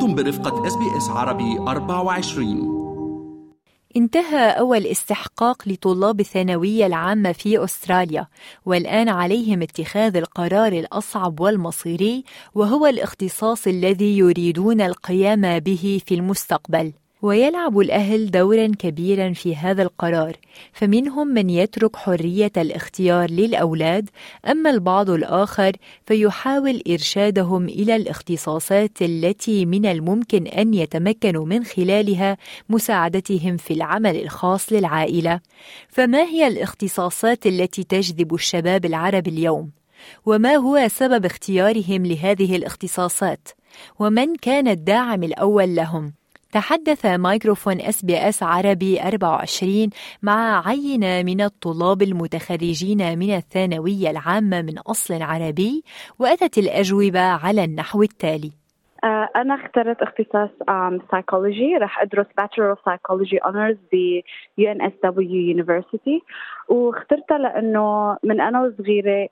أنتم برفقة اس بي اس عربي 24 انتهى أول استحقاق لطلاب الثانوية العامة في أستراليا والآن عليهم اتخاذ القرار الأصعب والمصيري وهو الاختصاص الذي يريدون القيام به في المستقبل. ويلعب الأهل دورا كبيرا في هذا القرار فمنهم من يترك حرية الاختيار للأولاد أما البعض الآخر فيحاول إرشادهم إلى الاختصاصات التي من الممكن أن يتمكنوا من خلالها مساعدتهم في العمل الخاص للعائلة فما هي الاختصاصات التي تجذب الشباب العرب اليوم؟ وما هو سبب اختيارهم لهذه الاختصاصات؟ ومن كان الداعم الأول لهم؟ تحدث ميكروفون إس بي إس عربي 24 مع عينة من الطلاب المتخرجين من الثانوية العامة من أصل عربي وأتت الأجوبة على النحو التالي. أنا اخترت اختصاص psychology. رح أدرس Bachelor of Psychology Honors ب UNSW University. واخترتها لأنه من أنا وصغيرة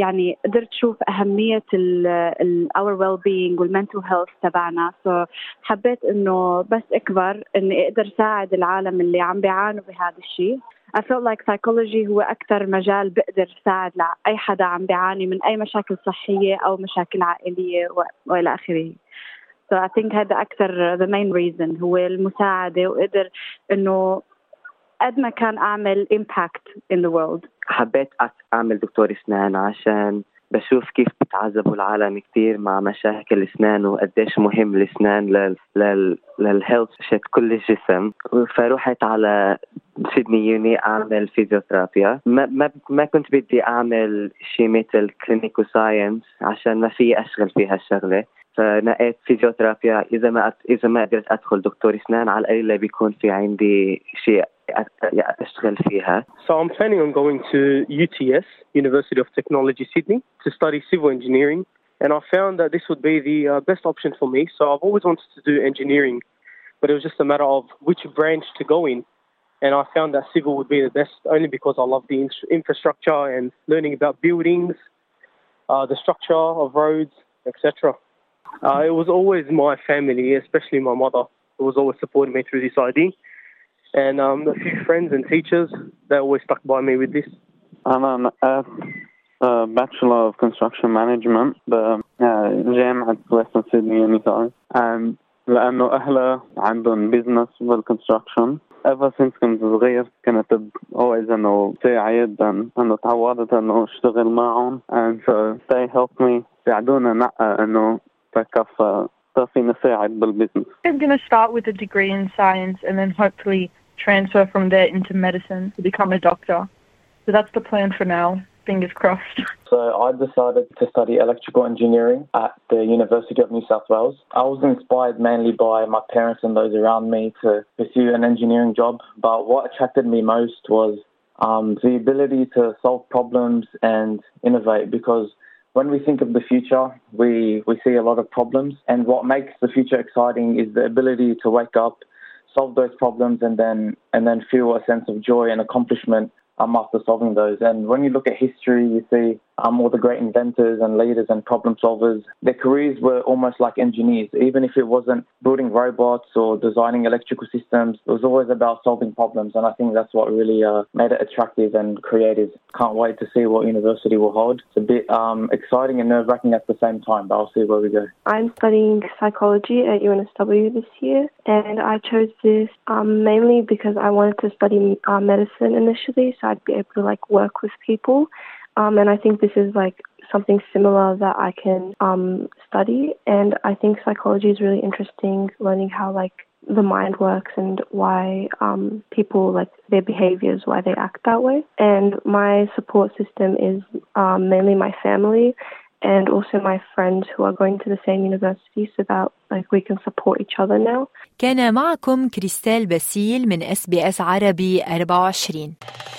يعني قدرت أشوف أهمية ال our well being والmental health تبعنا سو so حبيت إنه بس أكبر إني أقدر ساعد العالم اللي عم بيعانوا بهذا الشيء I felt like psychology هو أكثر مجال بقدر ساعد لأي حدا عم بيعاني من أي مشاكل صحية أو مشاكل عائلية وإلى آخره. So I think هذا أكثر the main reason هو المساعدة وقدر إنه قد ما كان أعمل impact in the world. حبيت أعمل دكتور أسنان عشان بشوف كيف بتعذبوا العالم كثير مع مشاكل الأسنان وقديش مهم الأسنان لل لل للهيلث شت كل الجسم فروحت على سيدني يوني أعمل فيزيوثيرابيا ما, ما, ما كنت بدي أعمل شيء مثل كلينيكو ساينس عشان ما في أشغل في هالشغلة فنقيت فيزيوثيرابيا إذا ما إذا ما قدرت أدخل دكتور أسنان على القليلة بيكون في عندي شيء أشتغل فيها. So I'm planning on going to UTS, University of Technology Sydney, to study civil engineering. And I found that this would be the uh, best option for me. So I've always wanted to do engineering, but it was just a matter of which branch to go in. And I found that civil would be the best only because I love the infrastructure and learning about buildings, uh, the structure of roads, etc. Uh, it was always my family, especially my mother, who was always supporting me through this idea. And um, a few friends and teachers, they always stuck by me with this. أنا uh, Bachelor of Construction Management بجامعة Western Sydney Unitar and لأنه أهلها عندهم business بالconstruction ever since كنت صغير كانت always إنه ساعد إنه تعودت إنه أشتغل معهم and so they helped me ساعدونا نقى إنه تكفى صافي نساعد بالبزنس. I'm going to start with a degree in science and then hopefully transfer from there into medicine to become a doctor. So that's the plan for now. Fingers crossed. So I decided to study electrical engineering at the University of New South Wales. I was inspired mainly by my parents and those around me to pursue an engineering job. But what attracted me most was um, the ability to solve problems and innovate because when we think of the future, we, we see a lot of problems. And what makes the future exciting is the ability to wake up, solve those problems, and then and then feel a sense of joy and accomplishment um, after solving those. And when you look at history, you see um, all the great inventors and leaders and problem solvers. Their careers were almost like engineers. Even if it wasn't building robots or designing electrical systems, it was always about solving problems. And I think that's what really uh, made it attractive and creative. Can't wait to see what university will hold. It's a bit um, exciting and nerve wracking at the same time, but I'll see where we go. I'm studying psychology at UNSW this year, and I chose this um, mainly because I wanted to study uh, medicine initially, so I'd be able to like work with people. Um, and I think this is like something similar that I can um, study. And I think psychology is really interesting, learning how like the mind works and why um, people like their behaviors, why they act that way. And my support system is um, mainly my family and also my friends who are going to the same university so that like we can support each other now. كان معكم كريستال باسيل من اس بي اس عربي 24